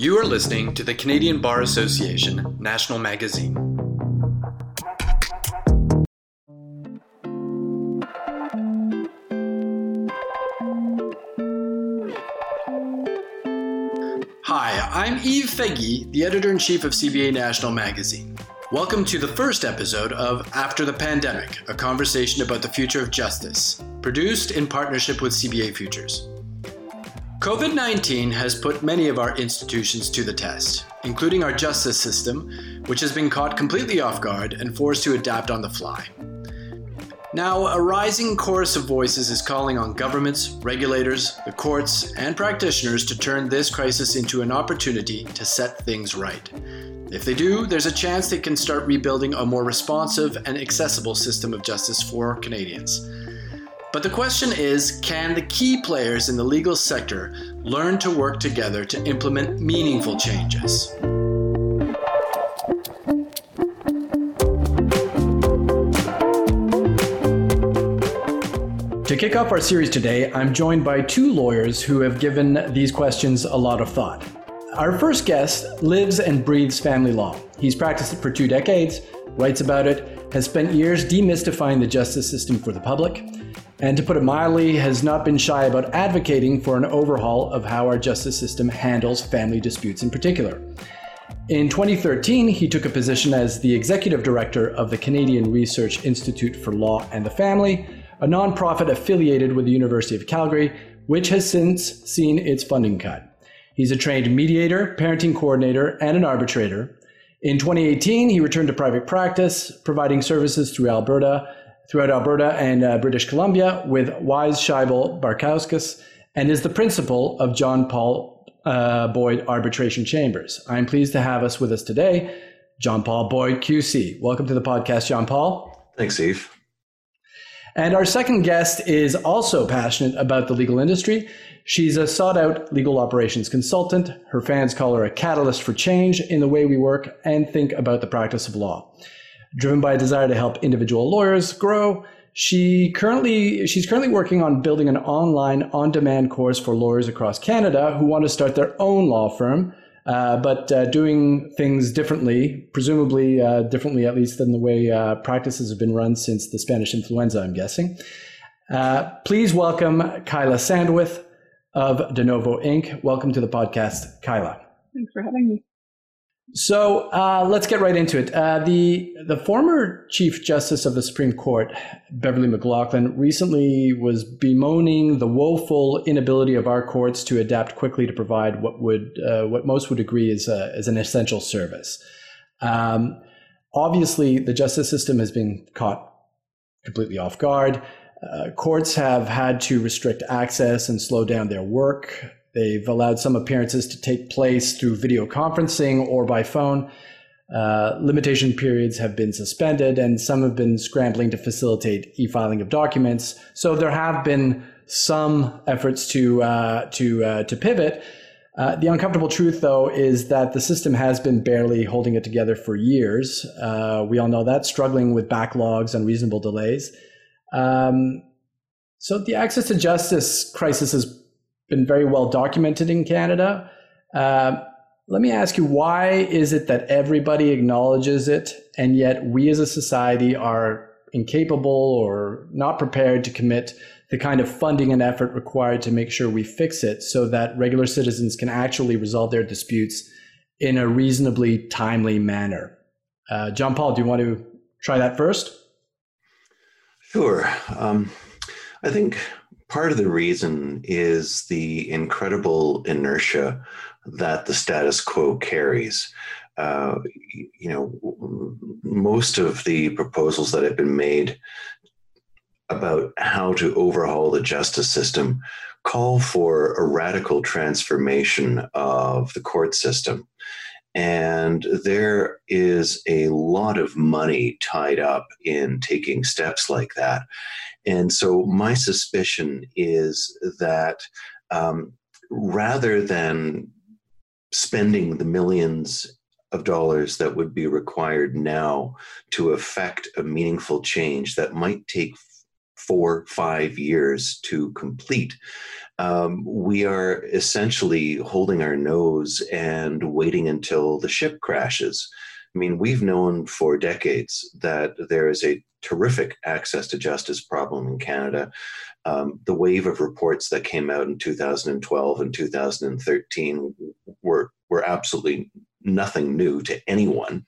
You are listening to the Canadian Bar Association National Magazine. Hi, I'm Yves Faguy, the editor in chief of CBA National Magazine. Welcome to the first episode of After the Pandemic, a conversation about the future of justice, produced in partnership with CBA Futures. COVID 19 has put many of our institutions to the test, including our justice system, which has been caught completely off guard and forced to adapt on the fly. Now, a rising chorus of voices is calling on governments, regulators, the courts, and practitioners to turn this crisis into an opportunity to set things right. If they do, there's a chance they can start rebuilding a more responsive and accessible system of justice for Canadians. But the question is can the key players in the legal sector learn to work together to implement meaningful changes? To kick off our series today, I'm joined by two lawyers who have given these questions a lot of thought. Our first guest lives and breathes family law. He's practiced it for two decades, writes about it, has spent years demystifying the justice system for the public, and to put it mildly, has not been shy about advocating for an overhaul of how our justice system handles family disputes in particular. In 2013, he took a position as the executive director of the Canadian Research Institute for Law and the Family, a nonprofit affiliated with the University of Calgary, which has since seen its funding cut. He's a trained mediator, parenting coordinator, and an arbitrator. In 2018, he returned to private practice, providing services through Alberta throughout Alberta and uh, British Columbia with Wise Scheibel Barkauskas and is the principal of John Paul uh, Boyd Arbitration Chambers. I'm pleased to have us with us today, John Paul Boyd QC. Welcome to the podcast, John Paul. Thanks, Steve. And our second guest is also passionate about the legal industry. She's a sought out legal operations consultant. Her fans call her a catalyst for change in the way we work and think about the practice of law. Driven by a desire to help individual lawyers grow, she currently she's currently working on building an online on-demand course for lawyers across Canada who want to start their own law firm, uh, but uh, doing things differently, presumably uh, differently at least than the way uh, practices have been run since the Spanish influenza. I'm guessing. Uh, please welcome Kyla Sandwith of De Novo Inc. Welcome to the podcast, Kyla. Thanks for having me. So uh, let's get right into it. Uh, the the former Chief Justice of the Supreme Court, Beverley McLachlin, recently was bemoaning the woeful inability of our courts to adapt quickly to provide what would uh, what most would agree is a, is an essential service. Um, obviously, the justice system has been caught completely off guard. Uh, courts have had to restrict access and slow down their work. They've allowed some appearances to take place through video conferencing or by phone. Uh, limitation periods have been suspended, and some have been scrambling to facilitate e-filing of documents. So there have been some efforts to uh, to uh, to pivot. Uh, the uncomfortable truth, though, is that the system has been barely holding it together for years. Uh, we all know that, struggling with backlogs and reasonable delays. Um, so the access to justice crisis has been very well documented in Canada. Uh, let me ask you, why is it that everybody acknowledges it, and yet we as a society are incapable or not prepared to commit the kind of funding and effort required to make sure we fix it so that regular citizens can actually resolve their disputes in a reasonably timely manner? Uh, John Paul, do you want to try that first? Sure. Um, I think part of the reason is the incredible inertia that the status quo carries. Uh, you know, most of the proposals that have been made about how to overhaul the justice system call for a radical transformation of the court system. And there is a lot of money tied up in taking steps like that. And so my suspicion is that um, rather than spending the millions of dollars that would be required now to effect a meaningful change that might take four, five years to complete, um, we are essentially holding our nose and waiting until the ship crashes. I mean, we've known for decades that there is a terrific access to justice problem in Canada. Um, the wave of reports that came out in 2012 and 2013 were were absolutely nothing new to anyone.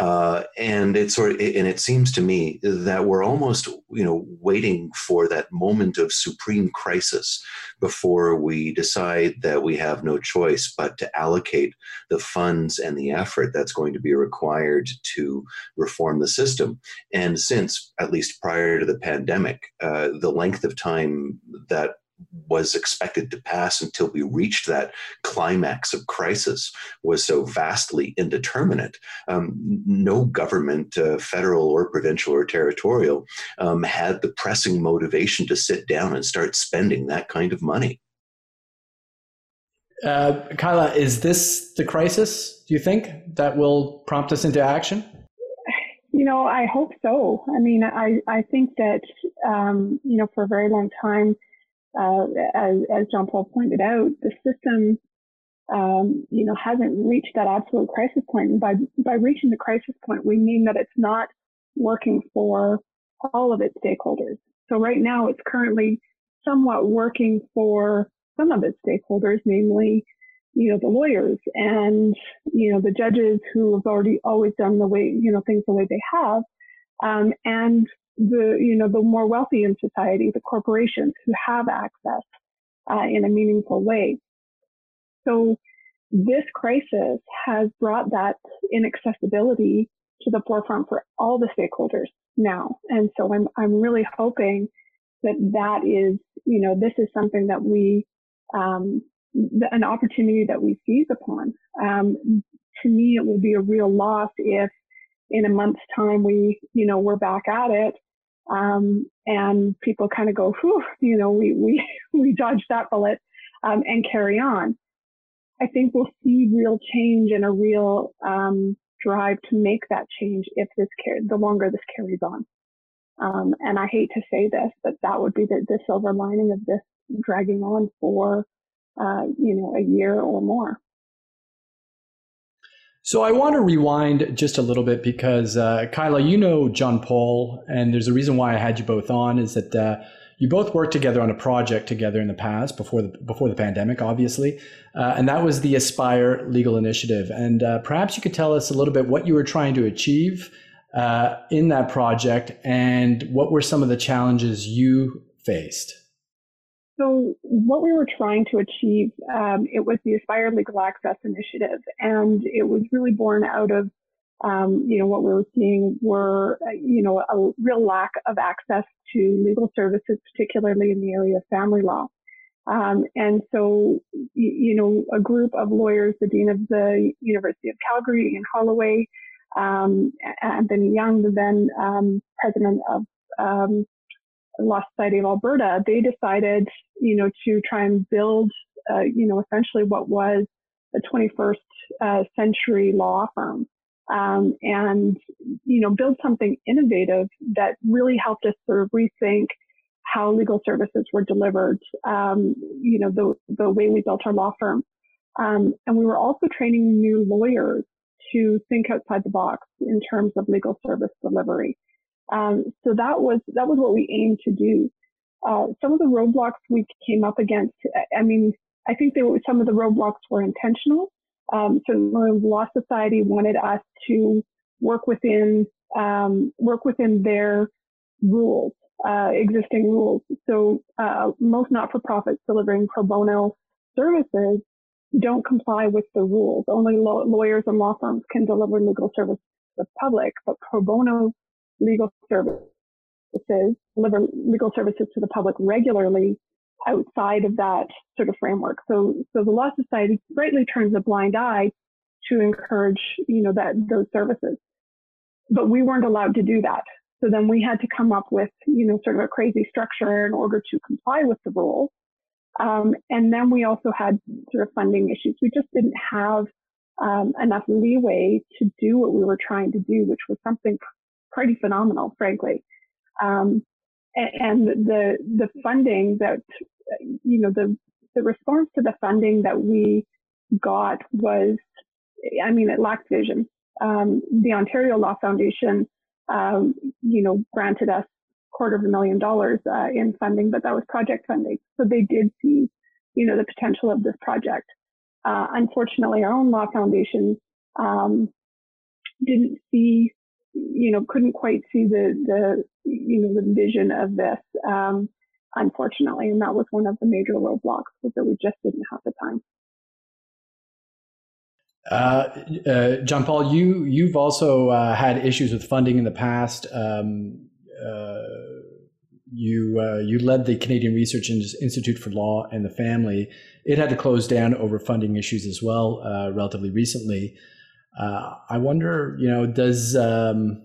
Uh, and it sort of, and it seems to me that we're almost, you know, waiting for that moment of supreme crisis before we decide that we have no choice but to allocate the funds and the effort that's going to be required to reform the system. And since, at least prior to the pandemic, uh, the length of time that was expected to pass until we reached that climax of crisis was so vastly indeterminate. Um, no government, uh, federal or provincial or territorial, um, had the pressing motivation to sit down and start spending that kind of money. Uh, Kyla, is this the crisis, do you think, that will prompt us into action? You know, I hope so. I mean, I, I think that, um, you know, for a very long time, uh, as, as John Paul pointed out, the system, um, you know, hasn't reached that absolute crisis point. And by, by reaching the crisis point, we mean that it's not working for all of its stakeholders. So right now it's currently somewhat working for some of its stakeholders, namely, you know, the lawyers and, you know, the judges who have already always done the way, you know, things the way they have. Um, and the you know the more wealthy in society, the corporations who have access uh, in a meaningful way. So this crisis has brought that inaccessibility to the forefront for all the stakeholders now, and so I'm I'm really hoping that that is you know this is something that we um, an opportunity that we seize upon. Um, to me, it will be a real loss if in a month's time we you know we're back at it um, and people kind of go, whew, you know, we, we, we dodged that bullet, um, and carry on. I think we'll see real change and a real, um, drive to make that change if this car- the longer this carries on. Um, and I hate to say this, but that would be the, the silver lining of this dragging on for, uh, you know, a year or more. So I want to rewind just a little bit because uh, Kyla, you know John Paul, and there's a reason why I had you both on is that uh, you both worked together on a project together in the past before the before the pandemic, obviously, uh, and that was the Aspire Legal Initiative. And uh, perhaps you could tell us a little bit what you were trying to achieve uh, in that project, and what were some of the challenges you faced. So what we were trying to achieve, um, it was the Aspire Legal Access Initiative, and it was really born out of, um, you know, what we were seeing were, uh, you know, a real lack of access to legal services, particularly in the area of family law. Um, and so, you know, a group of lawyers, the dean of the University of Calgary Ian Holloway, um, Anthony Young, the then um, president of Law Society of Alberta, they decided, you know, to try and build, uh, you know, essentially what was a 21st uh, century law firm. Um, and, you know, build something innovative that really helped us sort of rethink how legal services were delivered, um, you know, the, the way we built our law firm. Um, and we were also training new lawyers to think outside the box in terms of legal service delivery. Um, so that was that was what we aimed to do. Uh, some of the roadblocks we came up against, I mean, I think were, some of the roadblocks were intentional. Um, so the Law Society wanted us to work within um, work within their rules, uh, existing rules. So uh, most not-for-profits delivering pro bono services don't comply with the rules. Only lawyers and law firms can deliver legal service to the public, but pro bono legal services, deliver legal services to the public regularly outside of that sort of framework. So, so the Law Society greatly turns a blind eye to encourage, you know, that those services. But we weren't allowed to do that. So then we had to come up with, you know, sort of a crazy structure in order to comply with the rules. Um, and then we also had sort of funding issues. We just didn't have um, enough leeway to do what we were trying to do, which was something pretty phenomenal, frankly. Um, and, the the funding that you know, the, the response to the funding that we got was, I mean, it lacked vision. Um, the Ontario Law Foundation, um, you know, granted us quarter of a million dollars uh, in funding, but that was project funding. So they did see, you know, the potential of this project. Uh, unfortunately, our own law foundation um, didn't see, you know, couldn't quite see the the you know the vision of this. Um, unfortunately, and that was one of the major roadblocks was that we just didn't have the time. Uh, uh, John Paul, you you've also uh, had issues with funding in the past. Um, uh, you uh, you led the Canadian Research Institute for Law and the Family. It had to close down over funding issues as well, uh, relatively recently. Uh, I wonder, you know, does um,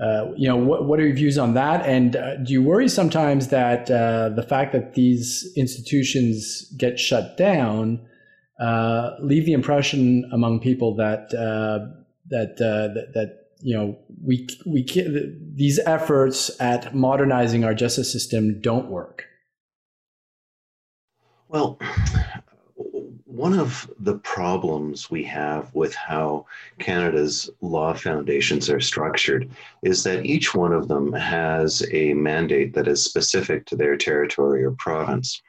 uh, you know what, what are your views on that? And uh, do you worry sometimes that the fact that these institutions get shut down leave the impression among people that that, that that you know, we we these efforts at modernizing our justice system don't work. Well, one of the problems we have with how Canada's law foundations are structured is that each one of them has a mandate that is specific to their territory or province.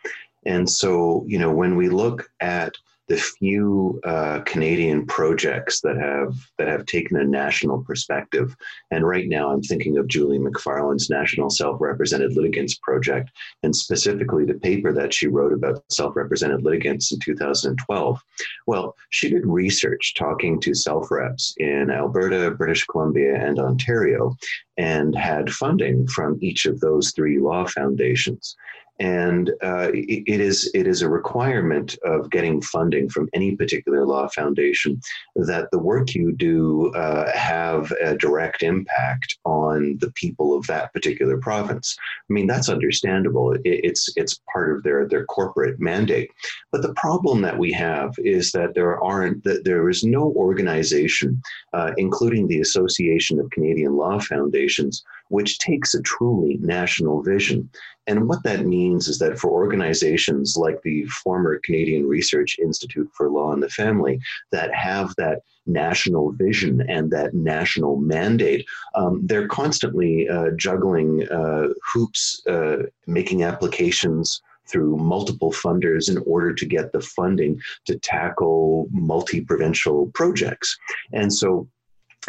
And so, you know, when we look at the few uh, Canadian projects that have that have taken a national perspective. And right now, I'm thinking of Julie Macfarlane's National Self-Represented Litigants Project, and specifically the paper that she wrote about self-represented litigants in 2012. Well, she did research talking to self-reps in Alberta, British Columbia, and Ontario, and had funding from each of those three law foundations and uh, it, it is it is a requirement of getting funding from any particular law foundation that the work you do uh, have a direct impact on the people of that particular province. I mean that's understandable. It, it's it's part of their their corporate mandate. But the problem that we have is that there aren't that there is no organization, uh, including the Association of Canadian Law Foundations, which takes a truly national vision. And what that means is that for organizations like the former Canadian Research Institute for Law and the Family that have that national vision and that national mandate, um, they're constantly uh, juggling uh, hoops, uh, making applications through multiple funders in order to get the funding to tackle multi provincial projects. And so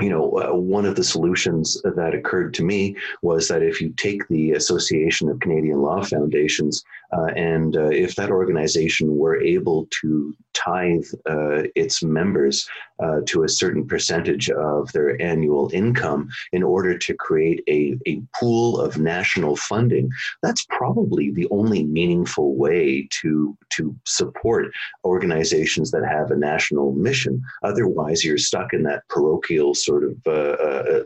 you know, uh, one of the solutions that occurred to me was that if you take the Association of Canadian Law Foundations uh, and uh, if that organization were able to tithe uh, its members uh, to a certain percentage of their annual income in order to create a, a pool of national funding, that's probably the only meaningful way to, to support organizations that have a national mission. Otherwise, you're stuck in that parochial sort of uh,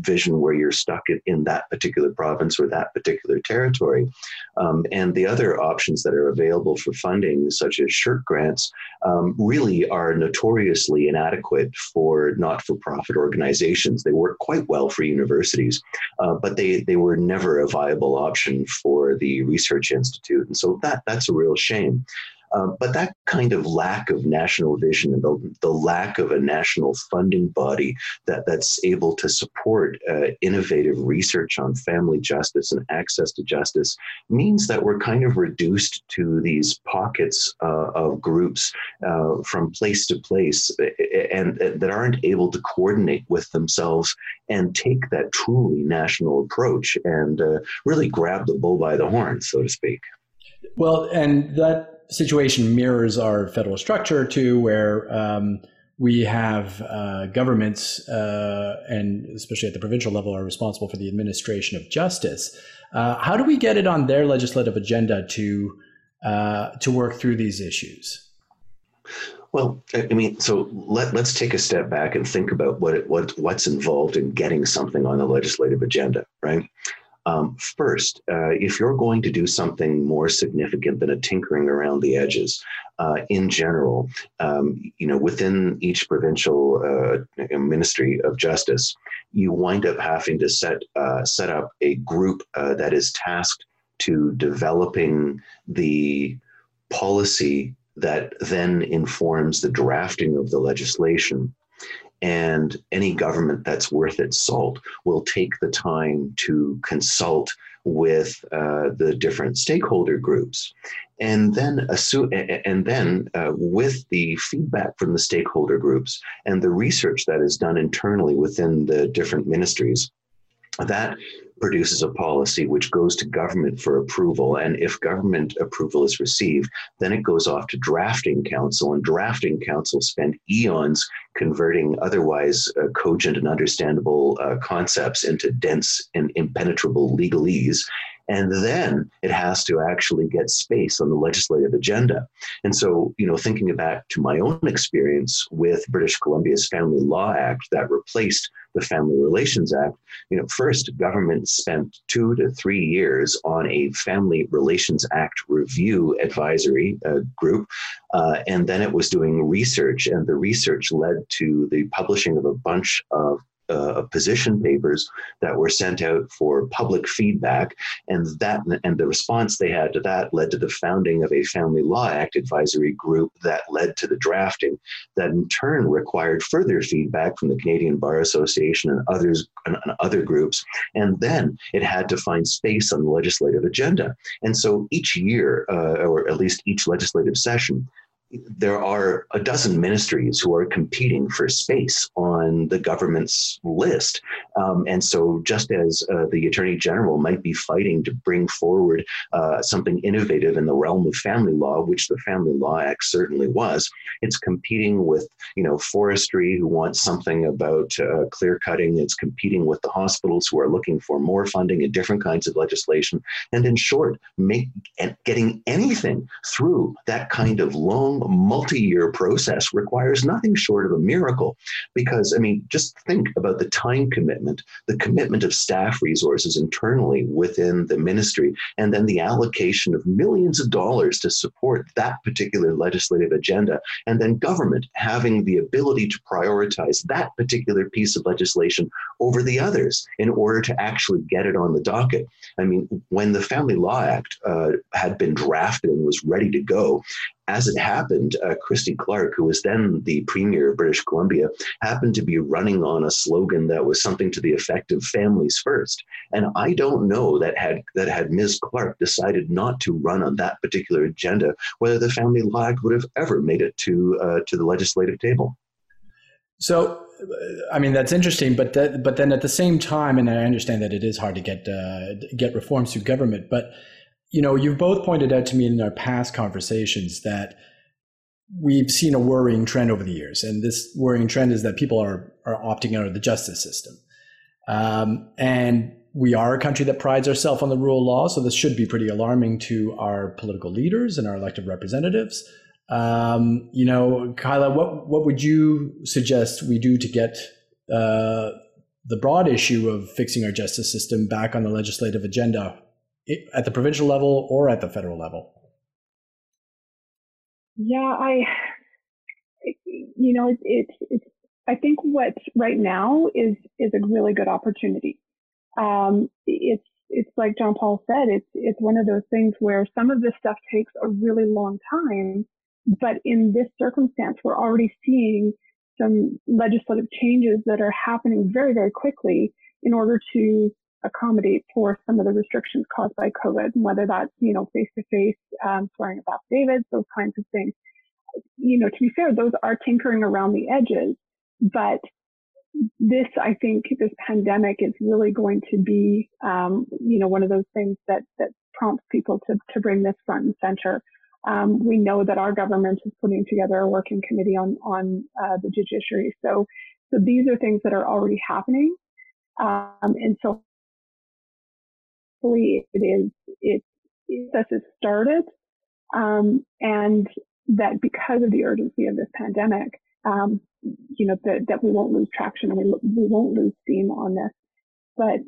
vision where you're stuck in, in, that particular province or that particular territory. Um, and the the other options that are available for funding, such as SSHRC grants, um, really are notoriously inadequate for not for profit organizations. They work quite well for universities, uh, but they, they were never a viable option for the Research Institute. And so that, that's a real shame. Um, but that kind of lack of national vision and the, the, lack of a national funding body that, that's able to support uh, innovative research on family justice and access to justice means that we're kind of reduced to these pockets uh, of groups uh, from place to place and, and that aren't able to coordinate with themselves and take that truly national approach and uh, really grab the bull by the horns, so to speak. Well, and that situation mirrors our federal structure too, where um, we have uh, governments, uh, and especially at the provincial level, are responsible for the administration of justice. Uh, how do we get it on their legislative agenda to uh, to work through these issues? Well, I mean, so let, let's take a step back and think about what it, what what's involved in getting something on the legislative agenda, right? Um, first, uh, if you're going to do something more significant than a tinkering around the edges, uh, in general, um, you know, within each provincial uh, ministry of justice, you wind up having to set uh, set up a group uh, that is tasked to developing the policy that then informs the drafting of the legislation. And any government that's worth its salt will take the time to consult with uh, the different stakeholder groups. And then, assume, and then uh, with the feedback from the stakeholder groups and the research that is done internally within the different ministries, that produces a policy which goes to government for approval. And if government approval is received, then it goes off to drafting counsel, and drafting counsel spend eons converting otherwise uh, cogent and understandable uh, concepts into dense and impenetrable legalese and then it has to actually get space on the legislative agenda. And so, you know, thinking back to my own experience with British Columbia's Family Law Act that replaced the Family Relations Act, you know, first government spent two to three years on a Family Relations Act review advisory uh, group, uh, and then it was doing research, and the research led to the publishing of a bunch of uh, position papers that were sent out for public feedback, and that and the response they had to that led to the founding of a Family Law Act advisory group that led to the drafting, that in turn required further feedback from the Canadian Bar Association and others and, and other groups, and then it had to find space on the legislative agenda. And so each year, uh, or at least each legislative session, there are a dozen ministries who are competing for space on the government's list. Um, and so, just as uh, the Attorney General might be fighting to bring forward uh, something innovative in the realm of family law, which the Family Law Act certainly was, it's competing with, you know, forestry who wants something about uh, clear cutting. It's competing with the hospitals who are looking for more funding and different kinds of legislation. And in short, make, getting anything through that kind of long multi-year process requires nothing short of a miracle. Because i mean just think about the time commitment the commitment of staff resources internally within the ministry and then the allocation of millions of dollars to support that particular legislative agenda and then government having the ability to prioritize that particular piece of legislation over the others in order to actually get it on the docket. I mean when the family law act uh, had been drafted and was ready to go as it happened, uh, Christy Clark, who was then the premier of British Columbia, happened to be running on a slogan that was something to the effect of "families first. And I don't know that had that had Ms. Clark decided not to run on that particular agenda, whether the Family Law Act would have ever made it to uh, to the legislative table. So, I mean, that's interesting, but that, but then at the same time, and I understand that it is hard to get uh, get reforms through government, but you know, you've both pointed out to me in our past conversations that we've seen a worrying trend over the years, and this worrying trend is that people are are opting out of the justice system, um, and we are a country that prides ourselves on the rule of law, so this should be pretty alarming to our political leaders and our elected representatives. Um, you know, Kyla, what what would you suggest we do to get uh, the broad issue of fixing our justice system back on the legislative agenda at the provincial level or at the federal level? Yeah, I, you know, it's it, it's. I think what right now is is a really good opportunity. Um, it's it's like John Paul said. It's it's one of those things where some of this stuff takes a really long time, but in this circumstance, we're already seeing some legislative changes that are happening very very quickly in order to accommodate for some of the restrictions caused by COVID, and whether that's, you know, face-to-face um, swearing of affidavits, those kinds of things. You know, to be fair, those are tinkering around the edges, but this, I think, this pandemic is really going to be, um, you know, one of those things that that prompts people to to bring this front and center. Um, we know that our government is putting together a working committee on on uh, the judiciary, so so these are things that are already happening, um, and so hopefully it is it this has started um, and that because of the urgency of this pandemic um, you know that, that we won't lose traction and we, we won't lose steam on this. But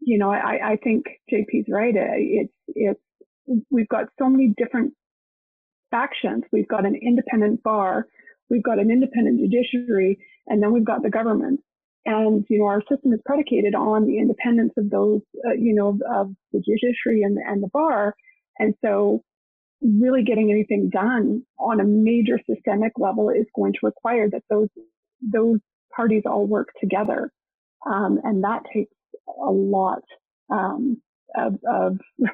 you know i, I think jp's right. It's it's we've got so many different factions. We've got an independent bar we've got an independent judiciary and then we've got the government And, you know, our system is predicated on the independence of those, uh, you know, of the judiciary and, and the bar. And so really getting anything done on a major systemic level is going to require that those, those parties all work together. Um, and that takes a lot um, of, of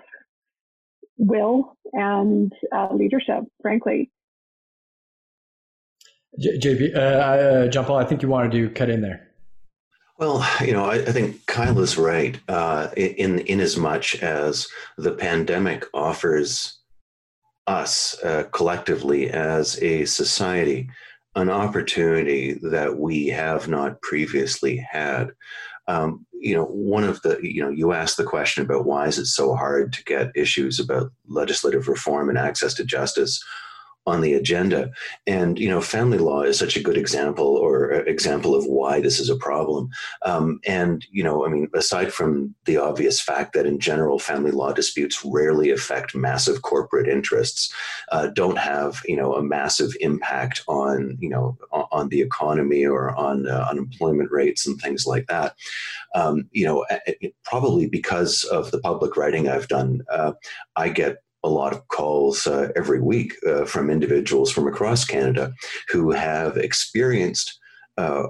will and uh, leadership, frankly. J- JP, uh, uh, John Paul, I think you wanted to cut in there. Well, you know, I, I think Kyle is right uh, in in as much as the pandemic offers us uh, collectively as a society an opportunity that we have not previously had. Um, you know, one of the, you know, you asked the question about why is it so hard to get issues about legislative reform and access to justice on the agenda. And you know, family law is such a good example or example of why this is a problem. Um, and you know, I mean, aside from the obvious fact that in general, family law disputes rarely affect massive corporate interests, uh, don't have you know a massive impact on you know on the economy or on uh, unemployment rates and things like that. Um, you know, probably because of the public writing I've done, uh, I get a lot of calls uh, every week uh, from individuals from across Canada who have experienced uh,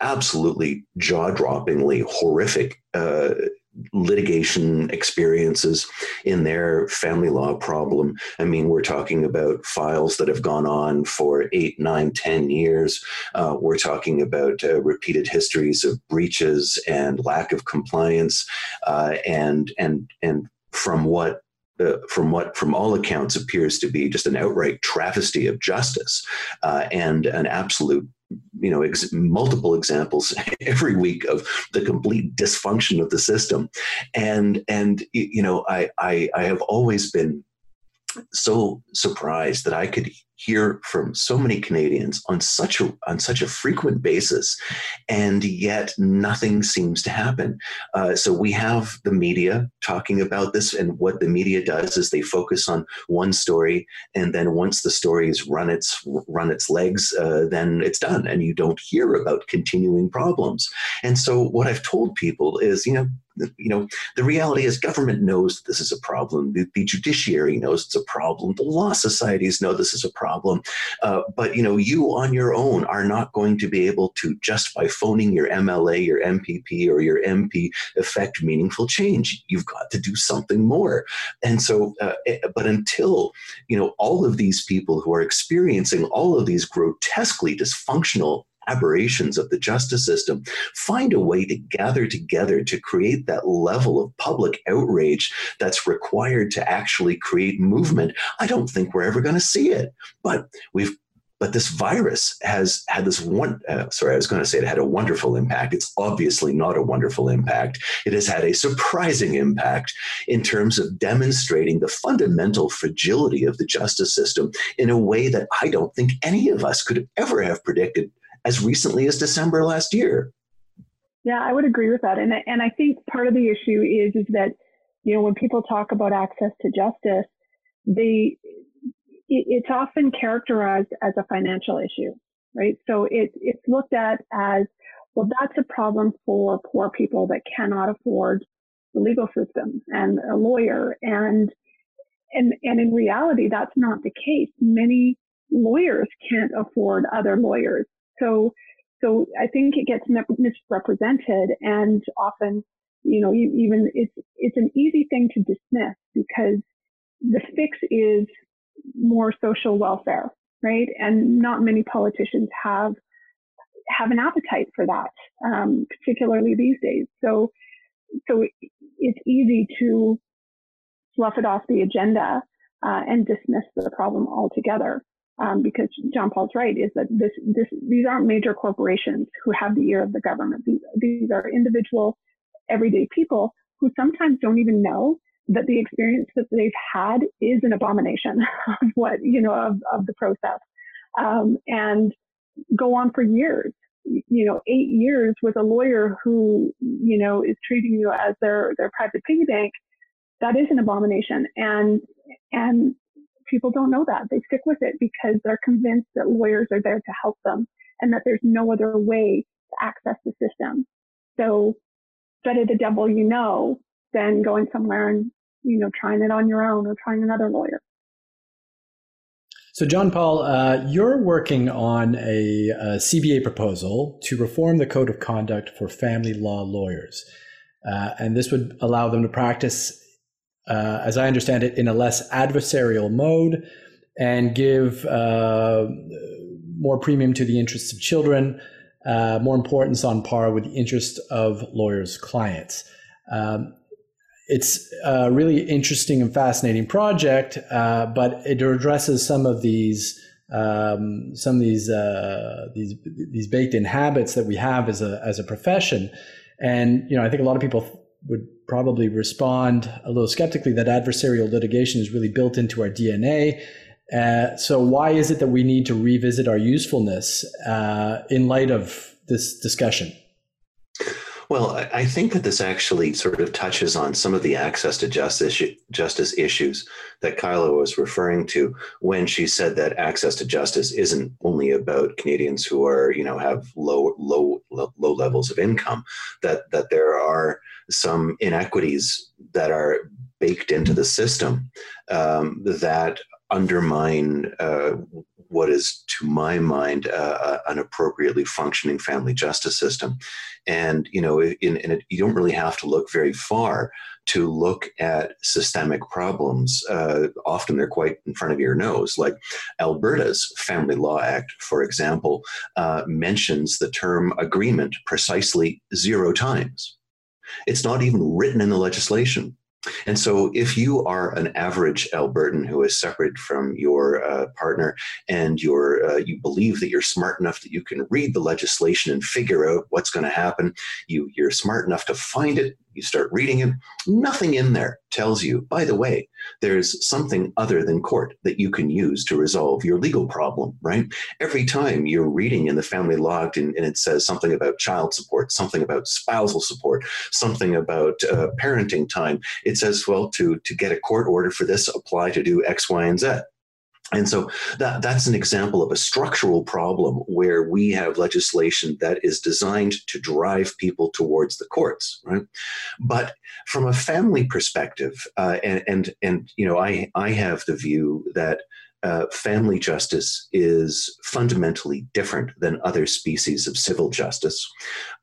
absolutely jaw droppingly horrific uh, litigation experiences in their family law problem. I mean, we're talking about files that have gone on for eight, nine, ten years. Uh, we're talking about uh, repeated histories of breaches and lack of compliance, uh, and and and from what uh, from what, from all accounts, appears to be just an outright travesty of justice uh, and an absolute you know ex- multiple examples every week of the complete dysfunction of the system. And and you know i i, I have always been so surprised that I could hear from so many Canadians on such a on such a frequent basis, and yet nothing seems to happen. Uh, so we have the media talking about this, and what the media does is they focus on one story, and then once the story has run its run its legs, uh, then it's done, and you don't hear about continuing problems. And so what I've told people is, you know, you know, the reality is government knows that this is a problem. The, the judiciary knows it's a problem. The law societies know this is a problem. Uh, but, you know, you on your own are not going to be able to, just by phoning your MLA, your MPP, or your MP, affect meaningful change. You've got to do something more. And so, uh, eh, but until, you know, all of these people who are experiencing all of these grotesquely dysfunctional aberrations of the justice system, find a way to gather together to create that level of public outrage that's required to actually create movement, I don't think we're ever going to see it. But we've but this virus has had this one uh, sorry i was going to say it had a wonderful impact it's obviously not a wonderful impact it has had a surprising impact in terms of demonstrating the fundamental fragility of the justice system in a way that i don't think any of us could ever have predicted as recently as December last year. Yeah, I would agree with that. And, and I think part of the issue is, is that, you know, when people talk about access to justice, they, it's often characterized as a financial issue, right? So it, it's looked at as, well, that's a problem for poor people that cannot afford the legal system and a lawyer. And, and, and in reality, that's not the case. Many lawyers can't afford other lawyers so, so I think it gets misrepresented and often, you know, even it's, it's an easy thing to dismiss because the fix is more social welfare, right? And not many politicians have, have an appetite for that, um, particularly these days. So, so it's easy to fluff it off the agenda uh, and dismiss the problem altogether um, because John Paul's right, is that this, this, these aren't major corporations who have the ear of the government. These, these are individual, everyday people who sometimes don't even know that the experience that they've had is an abomination of what, you know, of, of the process. Um, and go on for years. You know, eight years with a lawyer who, you know, is treating you as their, their private piggy bank. That is an abomination. And, and people don't know that. They stick with it because they're convinced that lawyers are there to help them and that there's no other way to access the system. So better the devil you know than going somewhere and, you know, trying it on your own or trying another lawyer. So, John Paul, uh, you're working on a, a, CBA proposal to reform the code of conduct for family law lawyers. Uh, and this would allow them to practice, uh, as I understand it, in a less adversarial mode and give uh, more premium to the interests of children, uh, more importance on par with the interest of lawyers' clients. Um, it's a really interesting and fascinating project, uh, but it addresses some of these um, some of these uh, these these baked in habits that we have as a as a profession. And you know, I think a lot of people would probably respond a little skeptically that adversarial litigation is really built into our DNA. Uh, so why is it that we need to revisit our usefulness uh, in light of this discussion? Well, I think that this actually sort of touches on some of the access to justice justice issues that Kyla was referring to when she said that access to justice isn't only about Canadians who are, you know, have low low low levels of income. That that there are some inequities that are baked into the system um, that undermine uh, what is, to my mind, uh, an appropriately functioning family justice system. And you know, in, in it, you don't really have to look very far to look at systemic problems. Uh, often they're quite in front of your nose. Like Alberta's Family Law Act, for example, uh, mentions the term agreement precisely zero times. It's not even written in the legislation. And so, if you are an average Albertan who is separate from your uh, partner, and you're uh, you believe that you're smart enough that you can read the legislation and figure out what's going to happen, you you're smart enough to find it, you start reading it, nothing in there tells you, by the way, there's something other than court that you can use to resolve your legal problem, right? Every time you're reading in the family law and, and it says something about child support, something about spousal support, something about uh, parenting time, it says, well, to, to get a court order for this, apply to do X, Y, and Z. And so that, that's an example of a structural problem where we have legislation that is designed to drive people towards the courts, right? But from a family perspective, uh, and, and, and, you know, I, I have the view that uh, family justice is fundamentally different than other species of civil justice,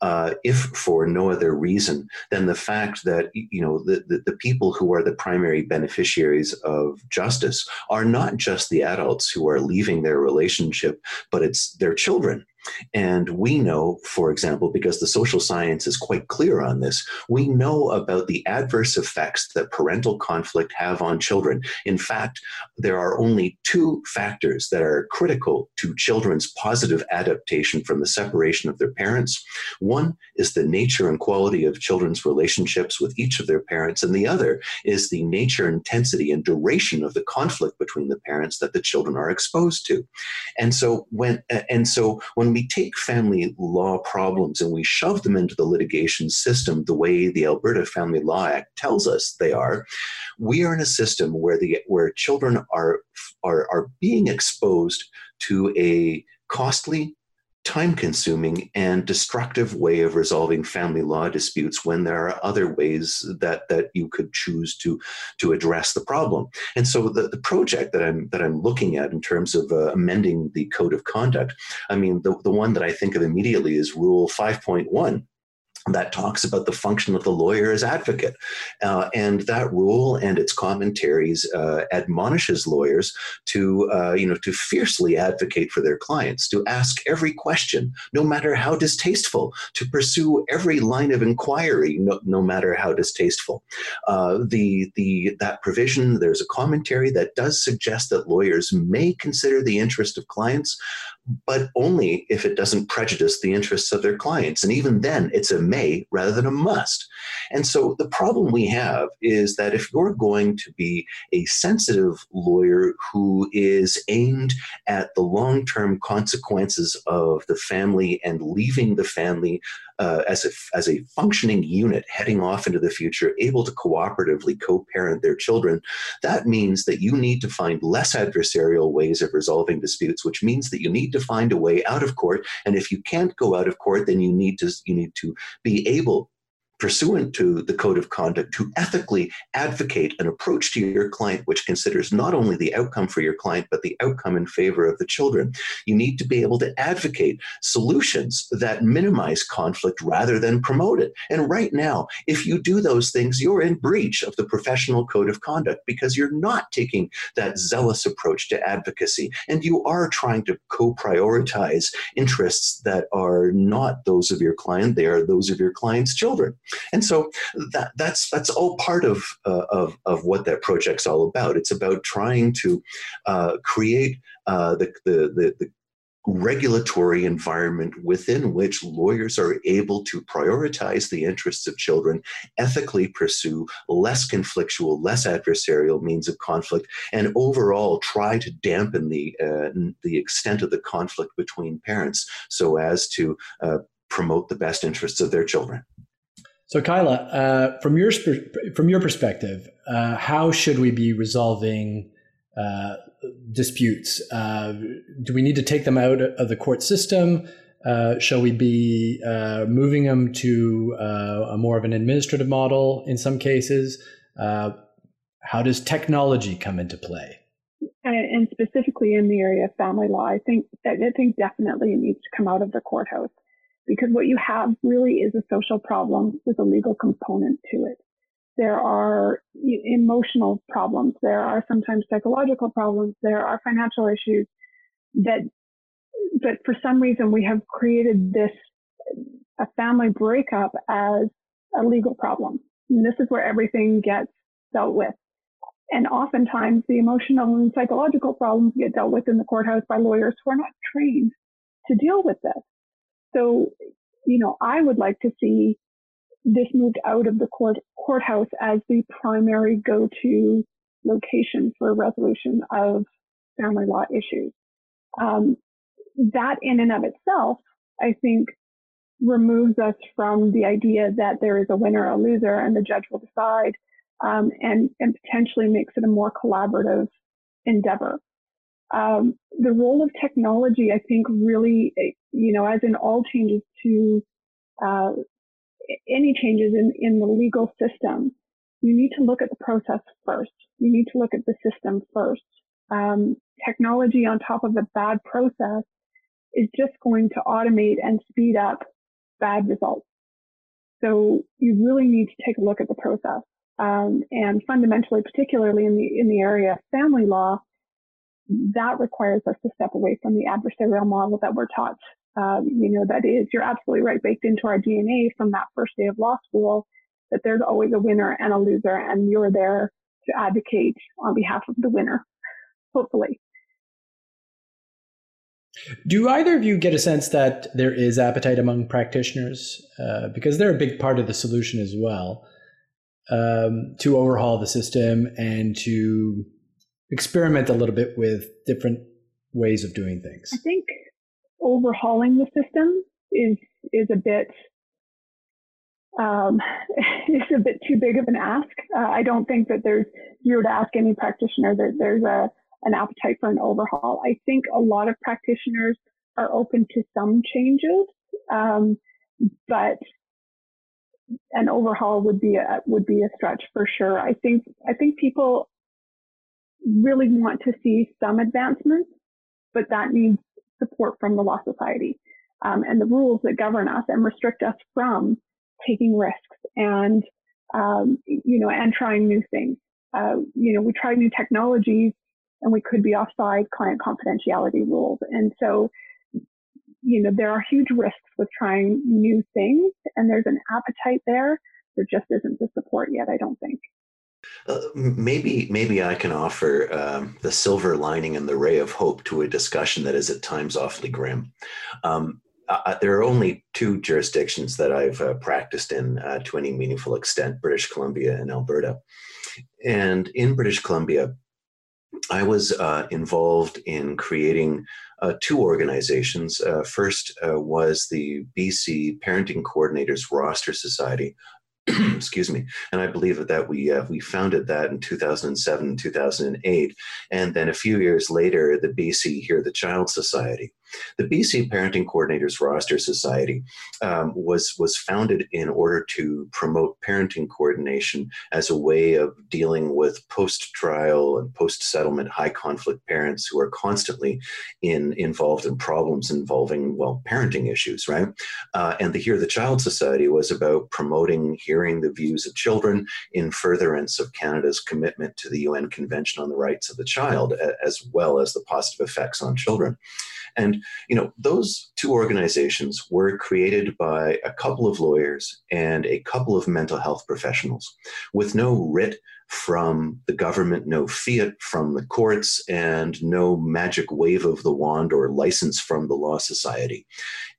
uh, if for no other reason than the fact that you know the, the, the, people who are the primary beneficiaries of justice are not just the adults who are leaving their relationship, but it's their children and we know, for example, because the social science is quite clear on this, we know about the adverse effects that parental conflict have on children. In fact, there are only two factors that are critical to children's positive adaptation from the separation of their parents. One is the nature and quality of children's relationships with each of their parents, and the other is the nature, intensity, and duration of the conflict between the parents that the children are exposed to. And so when and so when we we take family law problems and we shove them into the litigation system the way the Alberta Family Law Act tells us they are, we are in a system where the where children are are, are being exposed to a costly time consuming and destructive way of resolving family law disputes when there are other ways that that you could choose to to address the problem. And so the, the project that i'm that i'm looking at in terms of uh, amending the code of conduct i mean the, the one that i think of immediately is rule 5.1 that talks about the function of the lawyer as advocate. Uh, and that rule and its commentaries uh, admonishes lawyers to, uh, you know, to fiercely advocate for their clients, to ask every question, no matter how distasteful, to pursue every line of inquiry, no, no matter how distasteful. Uh, the, the, that provision, there's a commentary that does suggest that lawyers may consider the interest of clients, but only if it doesn't prejudice the interests of their clients. And even then, it's a may rather than a must. And so the problem we have is that if you're going to be a sensitive lawyer who is aimed at the long term consequences of the family and leaving the family uh, as a as a functioning unit heading off into the future, able to cooperatively co-parent their children, that means that you need to find less adversarial ways of resolving disputes, which means that you need to find a way out of court. And if you can't go out of court, then you need to you need to be able pursuant to the code of conduct to ethically advocate an approach to your client which considers not only the outcome for your client but the outcome in favor of the children. You need to be able to advocate solutions that minimize conflict rather than promote it. And right now if you do those things you're in breach of the professional code of conduct because you're not taking that zealous approach to advocacy. And you are trying to co-prioritize interests that are not those of your client. They are those of your client's children and so that, that's that's all part of, uh, of of what that project's all about. It's about trying to uh, create uh, the, the, the the regulatory environment within which lawyers are able to prioritize the interests of children, ethically pursue less conflictual, less adversarial means of conflict, and overall try to dampen the uh, the extent of the conflict between parents so as to uh, promote the best interests of their children. So, Kyla, uh, from your from your perspective, uh, how should we be resolving uh, disputes? Uh, do we need to take them out of the court system? Uh, shall we be uh, moving them to a more of an administrative model in some cases? how does technology come into play? And specifically in the area of family law, I think I think definitely it needs to come out of the courthouse because what you have really is a social problem with a legal component to it. There are emotional problems. There are sometimes psychological problems. There are financial issues that, but for some reason we have created this, a family breakup as a legal problem. And this is where everything gets dealt with. And oftentimes the emotional and psychological problems get dealt with in the courthouse by lawyers who are not trained to deal with this. So, you know, I would like to see this moved out of the court courthouse as the primary go-to location for resolution of family law issues. Um, that in and of itself, I think, removes us from the idea that there is a winner or a loser and the judge will decide, um, and and potentially makes it a more collaborative endeavor. Um, the role of technology, I think, really, you know, as in all changes to uh, any changes in, in the legal system, you need to look at the process first. You need to look at the system first. Um, technology on top of a bad process is just going to automate and speed up bad results. So you really need to take a look at the process. Um, and fundamentally, particularly in the in the area of family law, that requires us to step away from the adversarial model that we're taught. Um, you know, that is, you're absolutely right, baked into our DNA from that first day of law school, that there's always a winner and a loser, and you're there to advocate on behalf of the winner, hopefully. Do either of you get a sense that there is appetite among practitioners? Uh, because they're a big part of the solution as well um, to overhaul the system and to experiment a little bit with different ways of doing things? I think overhauling the system is is a bit um, is a bit too big of an ask. Uh, I don't think that there's you were to ask any practitioner that there's a an appetite for an overhaul. I think a lot of practitioners are open to some changes, um, but an overhaul would be a would be a stretch for sure. I think I think people really want to see some advancements, but that needs support from the Law Society um, and the rules that govern us and restrict us from taking risks and um, you know and trying new things. Uh, you know, we try new technologies and we could be offside client confidentiality rules, and so you know there are huge risks with trying new things, and there's an appetite there. There just isn't the support yet, I don't think. Uh, maybe maybe I can offer um, the silver lining and the ray of hope to a discussion that is at times awfully grim. Um, there are only two jurisdictions that I've uh, practiced in uh, to any meaningful extent: British Columbia and Alberta. And in British Columbia, I was uh, involved in creating two organizations. First was the BC Parenting Coordinators Roster Society, excuse me and i believe that we uh, we founded that in 2007 2008 and then a few years later the bc Hear the Child Society the BC Parenting Coordinators Roster Society um, was was founded in order to promote parenting coordination as a way of dealing with post-trial and post-settlement high conflict parents who are constantly in involved in problems involving well parenting issues, right? Uh, and the Hear the Child Society was about promoting hearing the views of children in furtherance of Canada's commitment to the UN Convention on the Rights of the Child, as well as the positive effects on children. And, you know, those two organizations were created by a couple of lawyers and a couple of mental health professionals with no writ from the government, no fiat from the courts, and no magic wave of the wand or license from the Law Society.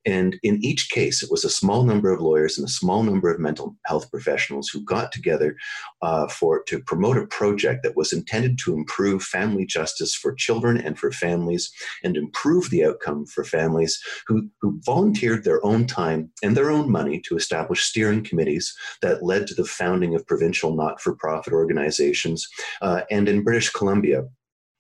And in each case, it was a small number of lawyers and a small number of mental health professionals who got together uh, for to promote a project that was intended to improve family justice for children and for families, and improve the outcome for families who, who volunteered their own time and their own money to establish steering committees that led to the founding of provincial not-for-profit organizations. Uh, and in British Columbia,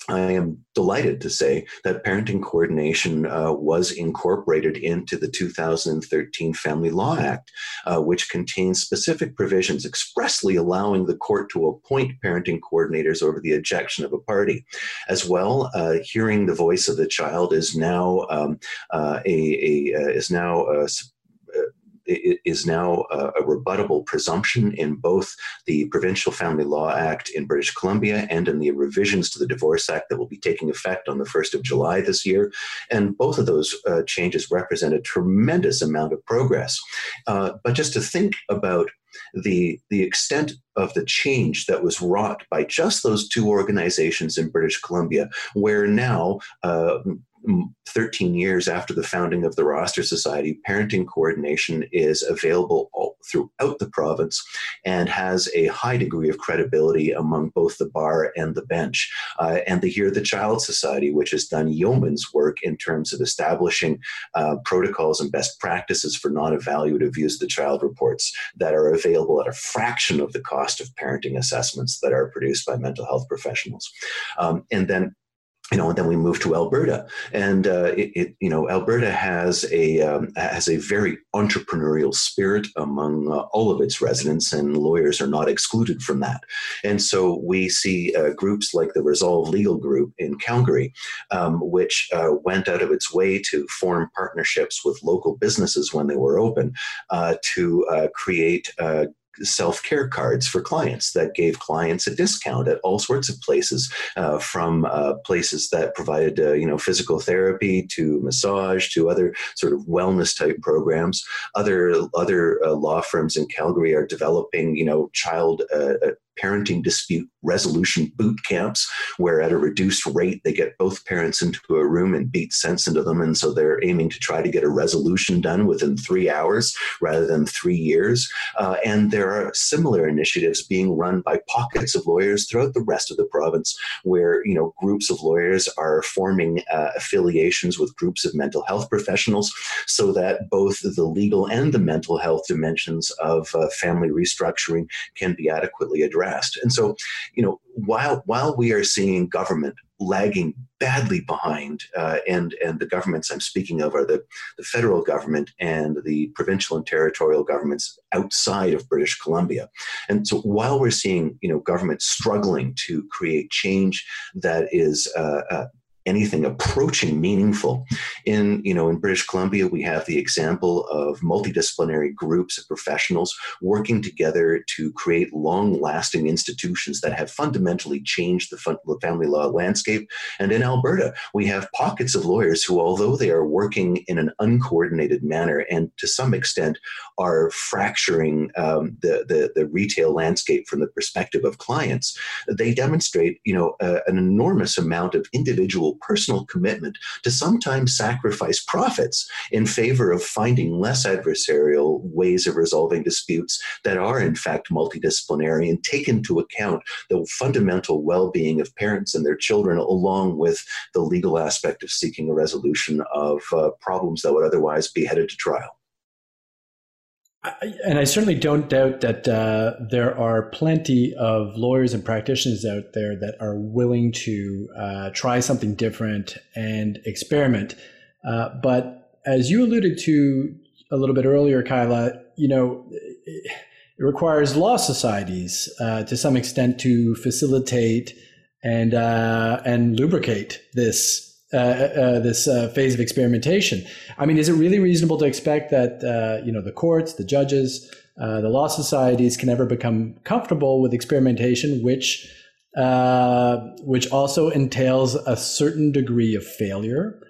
I am delighted to say that parenting coordination uh, was incorporated into the 2013 Family Law Act, uh, which contains specific provisions expressly allowing the court to appoint parenting coordinators over the objection of a party. As well, uh, hearing the voice of the child is now um, uh, a, a uh, is now uh, is now a, rebuttable presumption in both the Provincial Family Law Act in British Columbia and in the revisions to the Divorce Act that will be taking effect on the 1st of July this year. And both of those uh, changes represent a tremendous amount of progress. Uh, but just to think about the, the extent of the change that was wrought by just those two organizations in British Columbia, where now uh, 13 years after the founding of the Roster Society, parenting coordination is available all throughout the province and has a high degree of credibility among both the bar and the bench. Uh, and the Hear the Child Society, which has done yeoman's work in terms of establishing uh, protocols and best practices for non evaluative use of the child reports that are available at a fraction of the cost of parenting assessments that are produced by mental health professionals. Um, and then you know, and then we moved to Alberta, and uh, it, it, you know, Alberta has a um, has a very entrepreneurial spirit among uh, all of its residents, and lawyers are not excluded from that. And so we see uh, groups like the Resolve Legal Group in Calgary, um, which uh, went out of its way to form partnerships with local businesses when they were open uh, to uh, create self care cards for clients that gave clients a discount at all sorts of places, uh, from uh, places that provided uh, you know physical therapy to massage to other sort of wellness type programs. Other other uh, law firms in Calgary are developing you know child uh, uh, parenting dispute resolution boot camps where at a reduced rate they get both parents into a room and beat sense into them. And so they're aiming to try to get a resolution done within three hours rather than three years. Uh, and there are similar initiatives being run by pockets of lawyers throughout the rest of the province where you know groups of lawyers are forming uh, affiliations with groups of mental health professionals so that both the legal and the mental health dimensions of uh, family restructuring can be adequately addressed and so, you know, while while we are seeing government lagging badly behind, uh, and and the governments I'm speaking of are the the federal government and the provincial and territorial governments outside of British Columbia. And so while we're seeing you know governments struggling to create change that is uh, uh, anything approaching meaningful. In you know in British Columbia, we have the example of multidisciplinary groups of professionals working together to create long-lasting institutions that have fundamentally changed the family law landscape. And in Alberta, we have pockets of lawyers who, although they are working in an uncoordinated manner and to some extent are fracturing um, the, the, the retail landscape from the perspective of clients, they demonstrate you know uh, an enormous amount of individual personal commitment to sometimes sacrifice profits in favor of finding less adversarial ways of resolving disputes that are, in fact, multidisciplinary and take into account the fundamental well being of parents and their children, along with the legal aspect of seeking a resolution of uh, problems that would otherwise be headed to trial. And I certainly don't doubt that uh, there are plenty of lawyers and practitioners out there that are willing to uh, try something different and experiment. Uh, but as you alluded to a little bit earlier, Kyla, you know, it requires law societies uh, to some extent to facilitate and uh, and lubricate this uh, uh, this uh, phase of experimentation. I mean, is it really reasonable to expect that uh, you know the courts, the judges, uh, the law societies can ever become comfortable with experimentation, which which also entails a certain degree of failure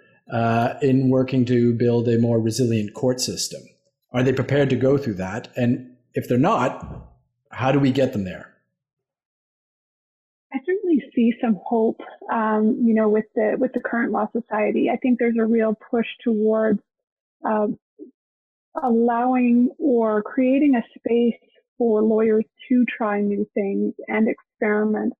in working to build a more resilient court system? Are they prepared to go through that? And if they're not, how do we get them there? See some hope, um, you know, with the with the current law society. I think there's a real push towards uh, allowing or creating a space for lawyers to try new things and experiment.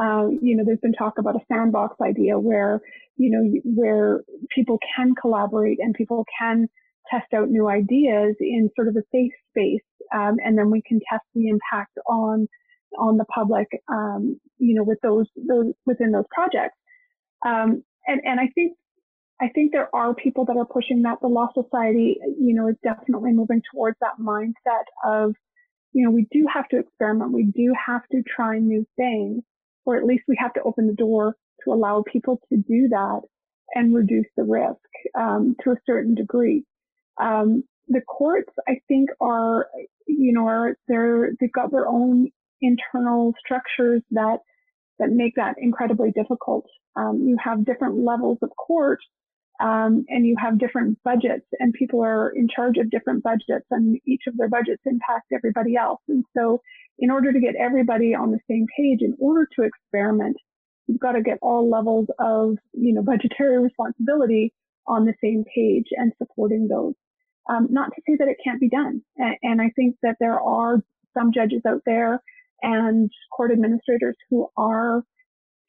Uh, you know, there's been talk about a sandbox idea where, you know, where people can collaborate and people can test out new ideas in sort of a safe space, um, and then we can test the impact on on the public, um, you know, with those, those within those projects. Um, and, and I think, I think there are people that are pushing that. The Law Society, you know, is definitely moving towards that mindset of, you know, we do have to experiment. We do have to try new things, or at least we have to open the door to allow people to do that and reduce the risk um, to a certain degree. Um, the courts, I think, are, you know, are they're they've got their own internal structures that that make that incredibly difficult. Um, you have different levels of court, um, and you have different budgets, and people are in charge of different budgets, and each of their budgets impact everybody else. And so, in order to get everybody on the same page, in order to experiment, you've got to get all levels of you know budgetary responsibility on the same page and supporting those. Um, not to say that it can't be done, and, and I think that there are some judges out there and court administrators who are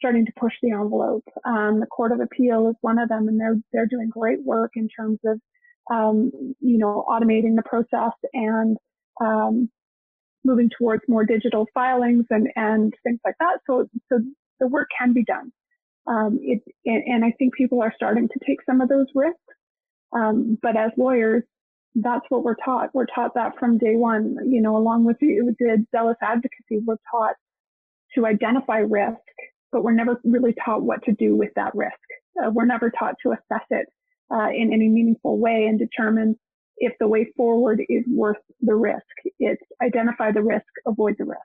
starting to push the envelope. Um, the Court of Appeal is one of them, and they're they're doing great work in terms of um, you know automating the process and um, moving towards more digital filings and and things like that. So so the work can be done. Um, it, and I think people are starting to take some of those risks. Um, but as lawyers, that's what we're taught. We're taught that from day one, you know, along with the, zealous advocacy, we're taught to identify risk, but we're never really taught what to do with that risk. Uh, we're never taught to assess it uh, in any meaningful way and determine if the way forward is worth the risk. It's identify the risk, avoid the risk.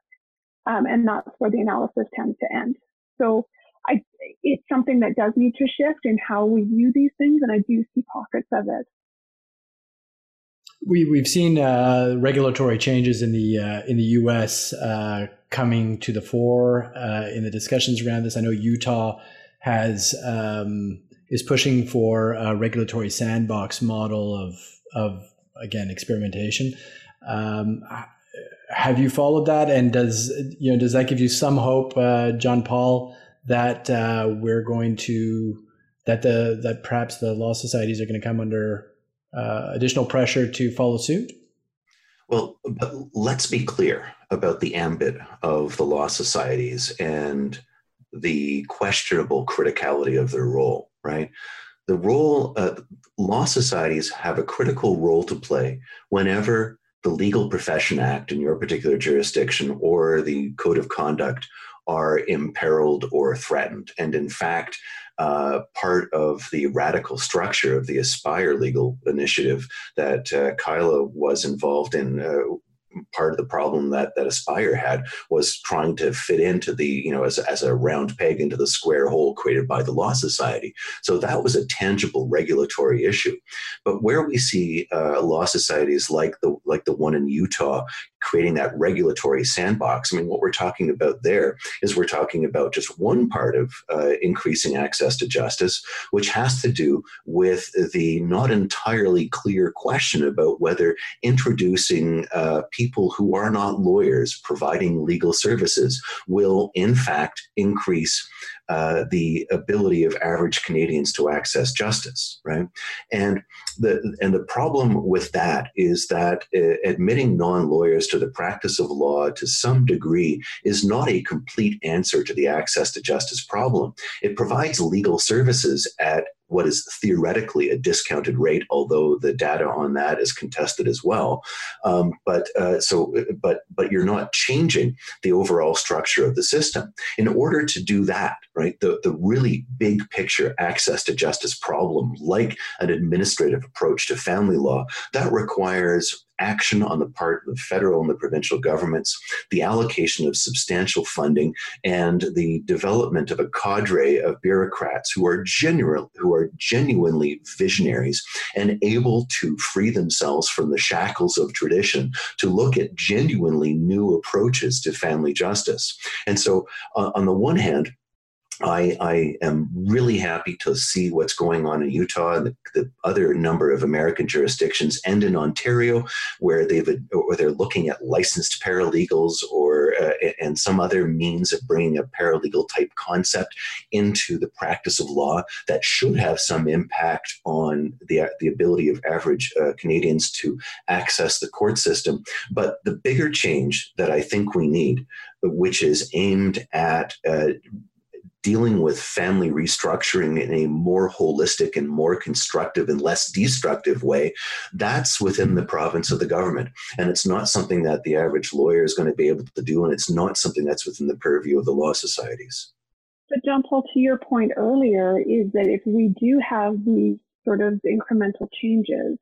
Um, and that's where the analysis tends to end. So I, it's something that does need to shift in how we view these things, and I do see pockets of it. We we've seen uh, regulatory changes in the uh, in the U.S. Uh, coming to the fore uh, in the discussions around this. I know Utah has um, is pushing for a regulatory sandbox model of of again experimentation. Um, have you followed that? And does you know does that give you some hope, uh, John Paul, that uh, we're going to that the that perhaps the law societies are going to come under uh, additional pressure to follow suit? Well, but let's be clear about the ambit of the law societies and the questionable criticality of their role, right? The role, uh, law societies have a critical role to play whenever the Legal Profession Act in your particular jurisdiction or the Code of Conduct are imperiled or threatened. And in fact, uh, part of the radical structure of the Aspire legal initiative that uh, Kyla was involved in. Uh, part of the problem that that Aspire had was trying to fit into the you know as, as a round peg into the square hole created by the law society. So that was a tangible regulatory issue. But where we see uh, law societies like the like the one in Utah creating that regulatory sandbox. I mean, what we're talking about there is we're talking about just one part of uh, increasing access to justice, which has to do with the not entirely clear question about whether introducing uh, people who are not lawyers providing legal services will, in fact, increase uh, the ability of average Canadians to access justice, right? And the and the problem with that is that uh, admitting non-lawyers to the practice of law to some degree is not a complete answer to the access to justice problem. It provides legal services at what is theoretically a discounted rate, although the data on that is contested as well. Um, but uh, so, but but you're not changing the overall structure of the system. In order to do that, right, the the really big picture access to justice problem, like an administrative approach to family law, that requires action on the part of the federal and the provincial governments, the allocation of substantial funding, and the development of a cadre of bureaucrats who are genuine, who are genuinely visionaries and able to free themselves from the shackles of tradition to look at genuinely new approaches to family justice. And so, uh, on the one hand, I, I, am really happy to see what's going on in Utah and the, the, other number of American jurisdictions and in Ontario, where they've or they're looking at licensed paralegals or uh, and some other means of bringing a paralegal type concept into the practice of law that should have some impact on the the ability of average uh, Canadians to access the court system. But the bigger change that I think we need, which is aimed at uh, dealing with family restructuring in a more holistic and more constructive and less destructive way, that's within the province of the government. And it's not something that the average lawyer is going to be able to do, and it's not something that's within the purview of the law societies. But John Paul, to your point earlier, is that if we do have these sort of incremental changes,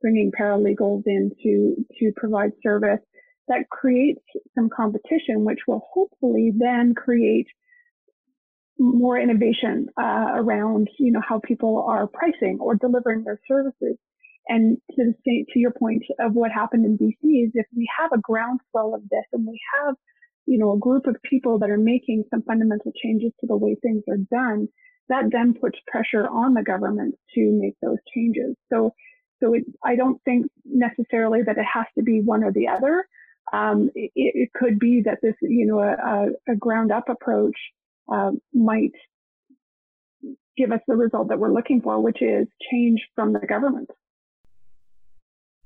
bringing paralegals in to, to provide service, that creates some competition, which will hopefully then create more innovation uh, around you know how people are pricing or delivering their services. And to the same, to your point of what happened in BC is if we have a groundswell of this and we have you know a group of people that are making some fundamental changes to the way things are done, that then puts pressure on the government to make those changes. So so it, I don't think necessarily that it has to be one or the other. Um, it, it, could be that this, you know, a, a ground up approach uh, might give us the result that we're looking for, which is change from the government.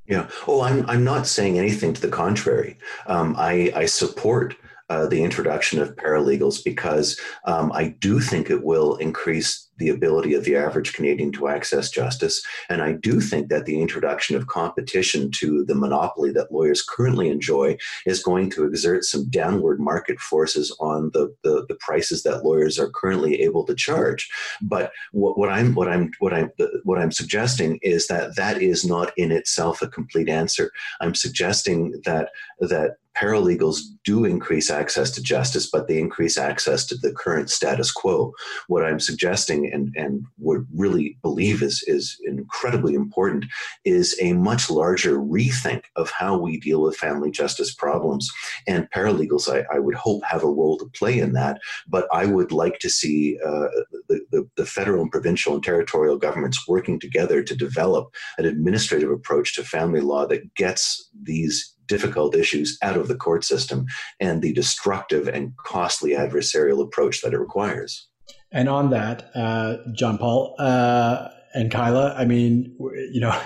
Yeah. Oh, I'm I'm not saying anything to the contrary. Um, I I support uh, the introduction of paralegals because um, I do think it will increase the ability of the average Canadian to access justice. And I do think that the introduction of competition to the monopoly that lawyers currently enjoy is going to exert some downward market forces on the, the, the prices that lawyers are currently able to charge. But what, what I'm what I'm what I'm what I'm suggesting is that that is not in itself a complete answer. I'm suggesting that that paralegals do increase access to justice, but they increase access to the current status quo. What I'm suggesting and, and would really believe is, is incredibly important is a much larger rethink of how we deal with family justice problems. And paralegals, I, I would hope, have a role to play in that. But I would like to see uh, the, the, the federal and provincial and territorial governments working together to develop an administrative approach to family law that gets these difficult issues out of the court system and the destructive and costly adversarial approach that it requires. And on that, uh, John Paul uh, and Kyla, I mean, you know, uh,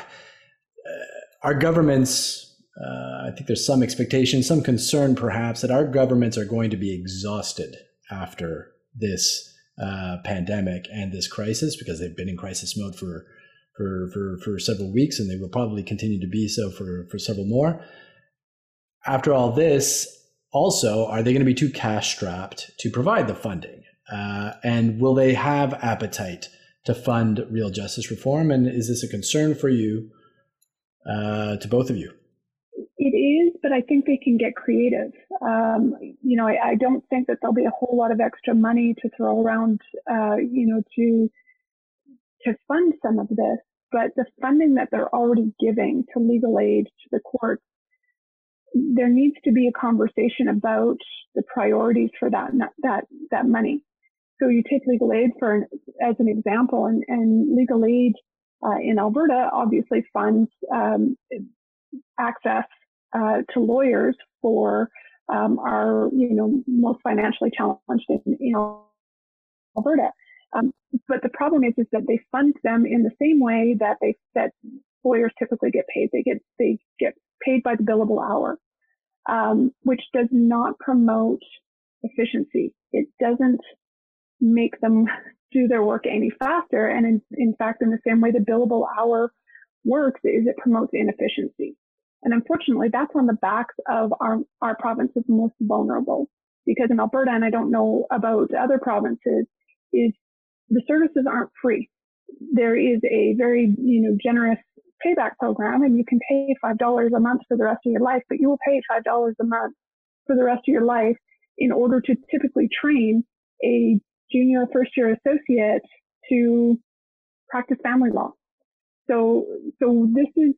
our governments. Uh, I think there's some expectation, some concern, perhaps, that our governments are going to be exhausted after this uh, pandemic and this crisis because they've been in crisis mode for for for for several weeks, and they will probably continue to be so for for several more after all this, also, are they going to be too cash strapped to provide the funding? Uh, and will they have appetite to fund real justice reform? And is this a concern for you, uh, to both of you? It is, but I think they can get creative. Um, you know, I, I, don't think that there'll be a whole lot of extra money to throw around, uh, you know, to to fund some of this. But the funding that they're already giving to legal aid to the courts there needs to be a conversation about the priorities for that that that money. So you take legal aid for an, as an example, and, and legal aid uh, in Alberta obviously funds um, access uh, to lawyers for um, our you know most financially challenged in, in Alberta. Um, but the problem is is that they fund them in the same way that they that lawyers typically get paid. They get they get paid by the billable hour, um, which does not promote efficiency. It doesn't make them do their work any faster. And in, in fact, in the same way the billable hour works is it promotes inefficiency. And unfortunately, that's on the backs of our, our provinces most vulnerable. Because in Alberta, and I don't know about other provinces, is the services aren't free. There is a very, you know, generous payback program and you can pay $5 a month for the rest of your life, but you will pay $5 a month for the rest of your life in order to typically train a junior first year associate to practice family law. So, so this is,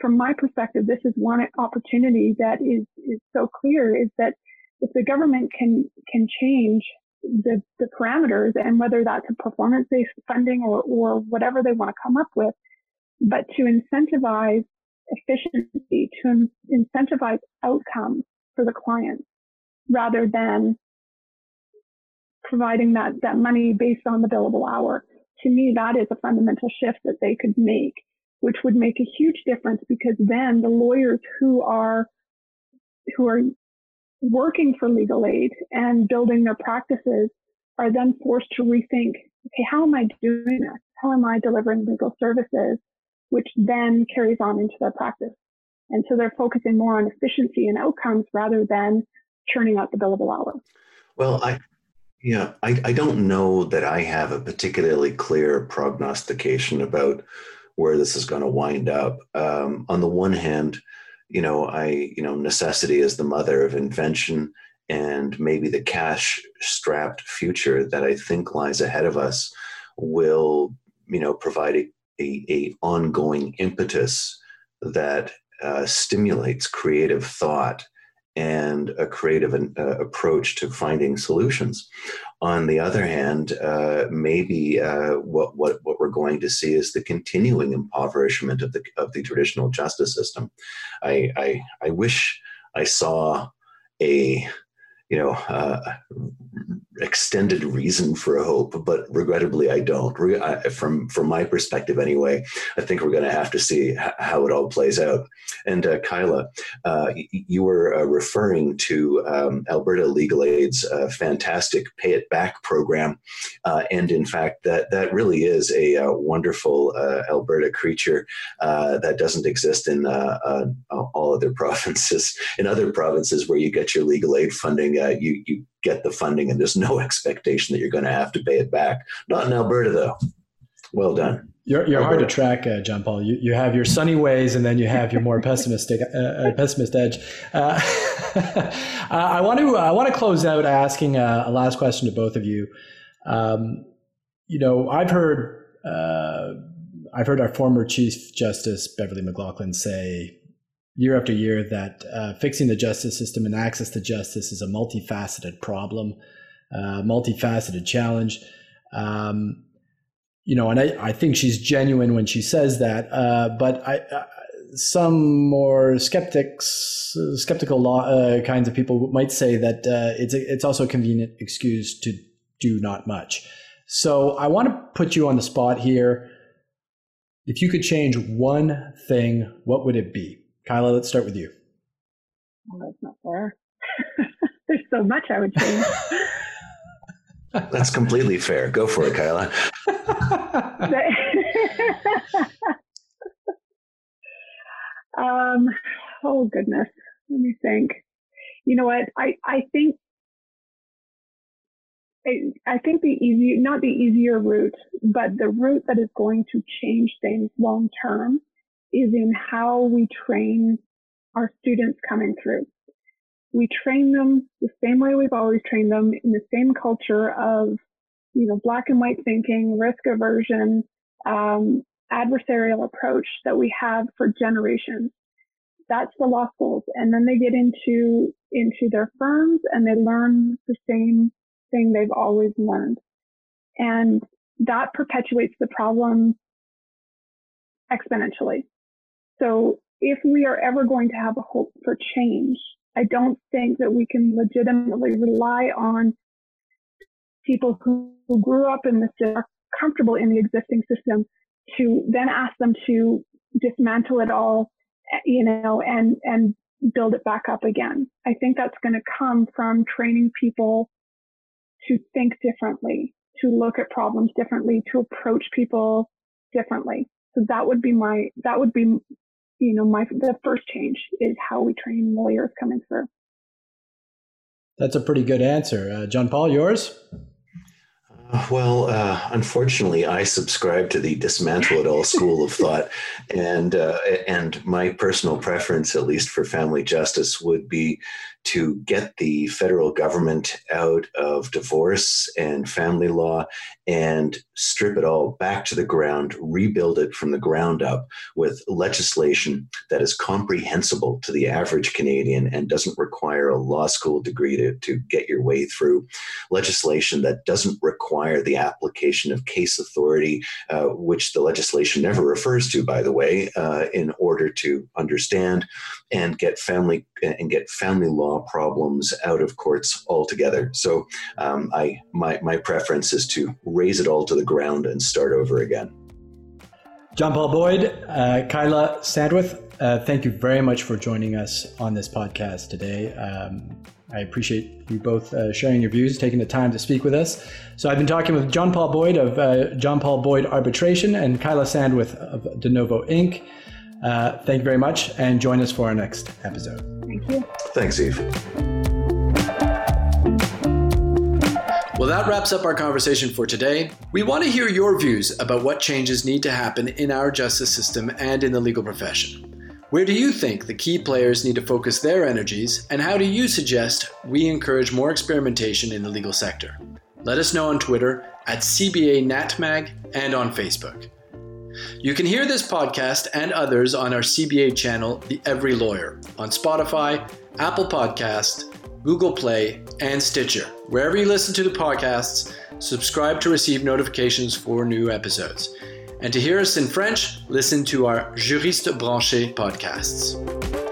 from my perspective, this is one opportunity that is, is so clear is that if the government can, can change the, the parameters and whether that's a performance based funding or, or whatever they want to come up with, but to incentivize efficiency, to incentivize outcomes for the client rather than providing that, that money based on the billable hour. To me, that is a fundamental shift that they could make, which would make a huge difference because then the lawyers who are, who are working for legal aid and building their practices are then forced to rethink, okay, how am I doing this? How am I delivering legal services? Which then carries on into their practice. And so they're focusing more on efficiency and outcomes rather than churning out the billable hour. Well, I, yeah, I, I don't know that I have a particularly clear prognostication about where this is going to wind up. Um, on the one hand, you know, I, you know, necessity is the mother of invention, and maybe the cash strapped future that I think lies ahead of us will, you know, provide a, a, a ongoing impetus that uh, stimulates creative thought and a creative uh, approach to finding solutions. On the other hand, uh, maybe uh, what, what, what we're going to see is the continuing impoverishment of the, of the traditional justice system. I, I, I wish I saw a you know, uh, extended reason for hope, but regrettably, I don't. from from my perspective, anyway, I think we're going to have to see how it all plays out. And uh, Kyla, uh, you were uh, referring to um, Alberta Legal Aid's uh, fantastic Pay It Back program, uh, and in fact, that that really is a, a wonderful Alberta creature that doesn't exist in all other provinces. In other provinces where you get your legal aid funding uh, you you get the funding and there's no expectation that you're going to have to pay it back. Not in Alberta though. Well done. You're, you're hard to track, uh, John Paul. You, you have your sunny ways, and then you have your more pessimistic uh, uh pessimist edge. Uh, I want to I want to close out asking a, a, last question to both of you. Um, you know, I've heard uh, I've heard our former Chief Justice Beverley McLachlin say year after year that uh, fixing the justice system and access to justice is a multifaceted problem, uh, multifaceted challenge. Um, you know, and I, I think she's genuine when she says that. Uh, but I, uh, some more skeptics, skeptical law, uh, kinds of people might say that uh, it's a, it's also a convenient excuse to do not much. So I want to put you on the spot here. If you could change one thing, what would it be? Kyla, let's start with you. Well, that's not fair. There's so much I would change. that's completely fair. Go for it, Kyla. um, oh goodness. Let me think. You know what? I, I think I, I think the easy, not the easier route, but the route that is going to change things long term is in how we train our students coming through. We train them the same way we've always trained them in the same culture of, you know, black and white thinking, risk aversion, um, adversarial approach that we have for generations. That's the law schools. And then they get into, into their firms and they learn the same thing they've always learned. And that perpetuates the problem exponentially. So if we are ever going to have a hope for change, I don't think that we can legitimately rely on people who, who grew up in this, are comfortable in the existing system to then ask them to dismantle it all, eh, you know, and, and build it back up again. I think that's going to come from training people to think differently, to look at problems differently, to approach people differently. So that would be my, that would be, you know, my, the first change is how we train lawyers coming through. That's a pretty good answer. Uh, John Paul, yours? Well, uh, unfortunately, I subscribe to the dismantle it all school of thought, and uh, and my personal preference, at least for family justice, would be to get the federal government out of divorce and family law and strip it all back to the ground, rebuild it from the ground up with legislation that is comprehensible to the average Canadian and doesn't require a law school degree to, to get your way through, legislation that doesn't require the application of case authority, uh, which the legislation never refers to, by the way, uh, in order to understand and get family and get family law problems out of courts altogether. So um, I my my preference is to raze it all to the ground and start over again. John Paul Boyd, uh, Kyla Sandwith, uh, thank you very much for joining us on this podcast today. Um, I appreciate you both uh, sharing your views, taking the time to speak with us. So I've been talking with John Paul Boyd of uh, John Paul Boyd Arbitration and Kyla Sandwith of De Novo Inc. Uh, thank you very much, and join us for our next episode. Thank you. Thanks, Yves. Well, that wraps up our conversation for today. We want to hear your views about what changes need to happen in our justice system and in the legal profession. Where do you think the key players need to focus their energies, and how do you suggest we encourage more experimentation in the legal sector? Let us know on Twitter at CBA NatMag and on Facebook. You can hear this podcast and others on our CBA channel, The Every Lawyer, on Spotify, Apple Podcast, Google Play, and Stitcher. Wherever you listen to the podcasts, subscribe to receive notifications for new episodes. And to hear us in French, listen to our Juriste Branché podcasts.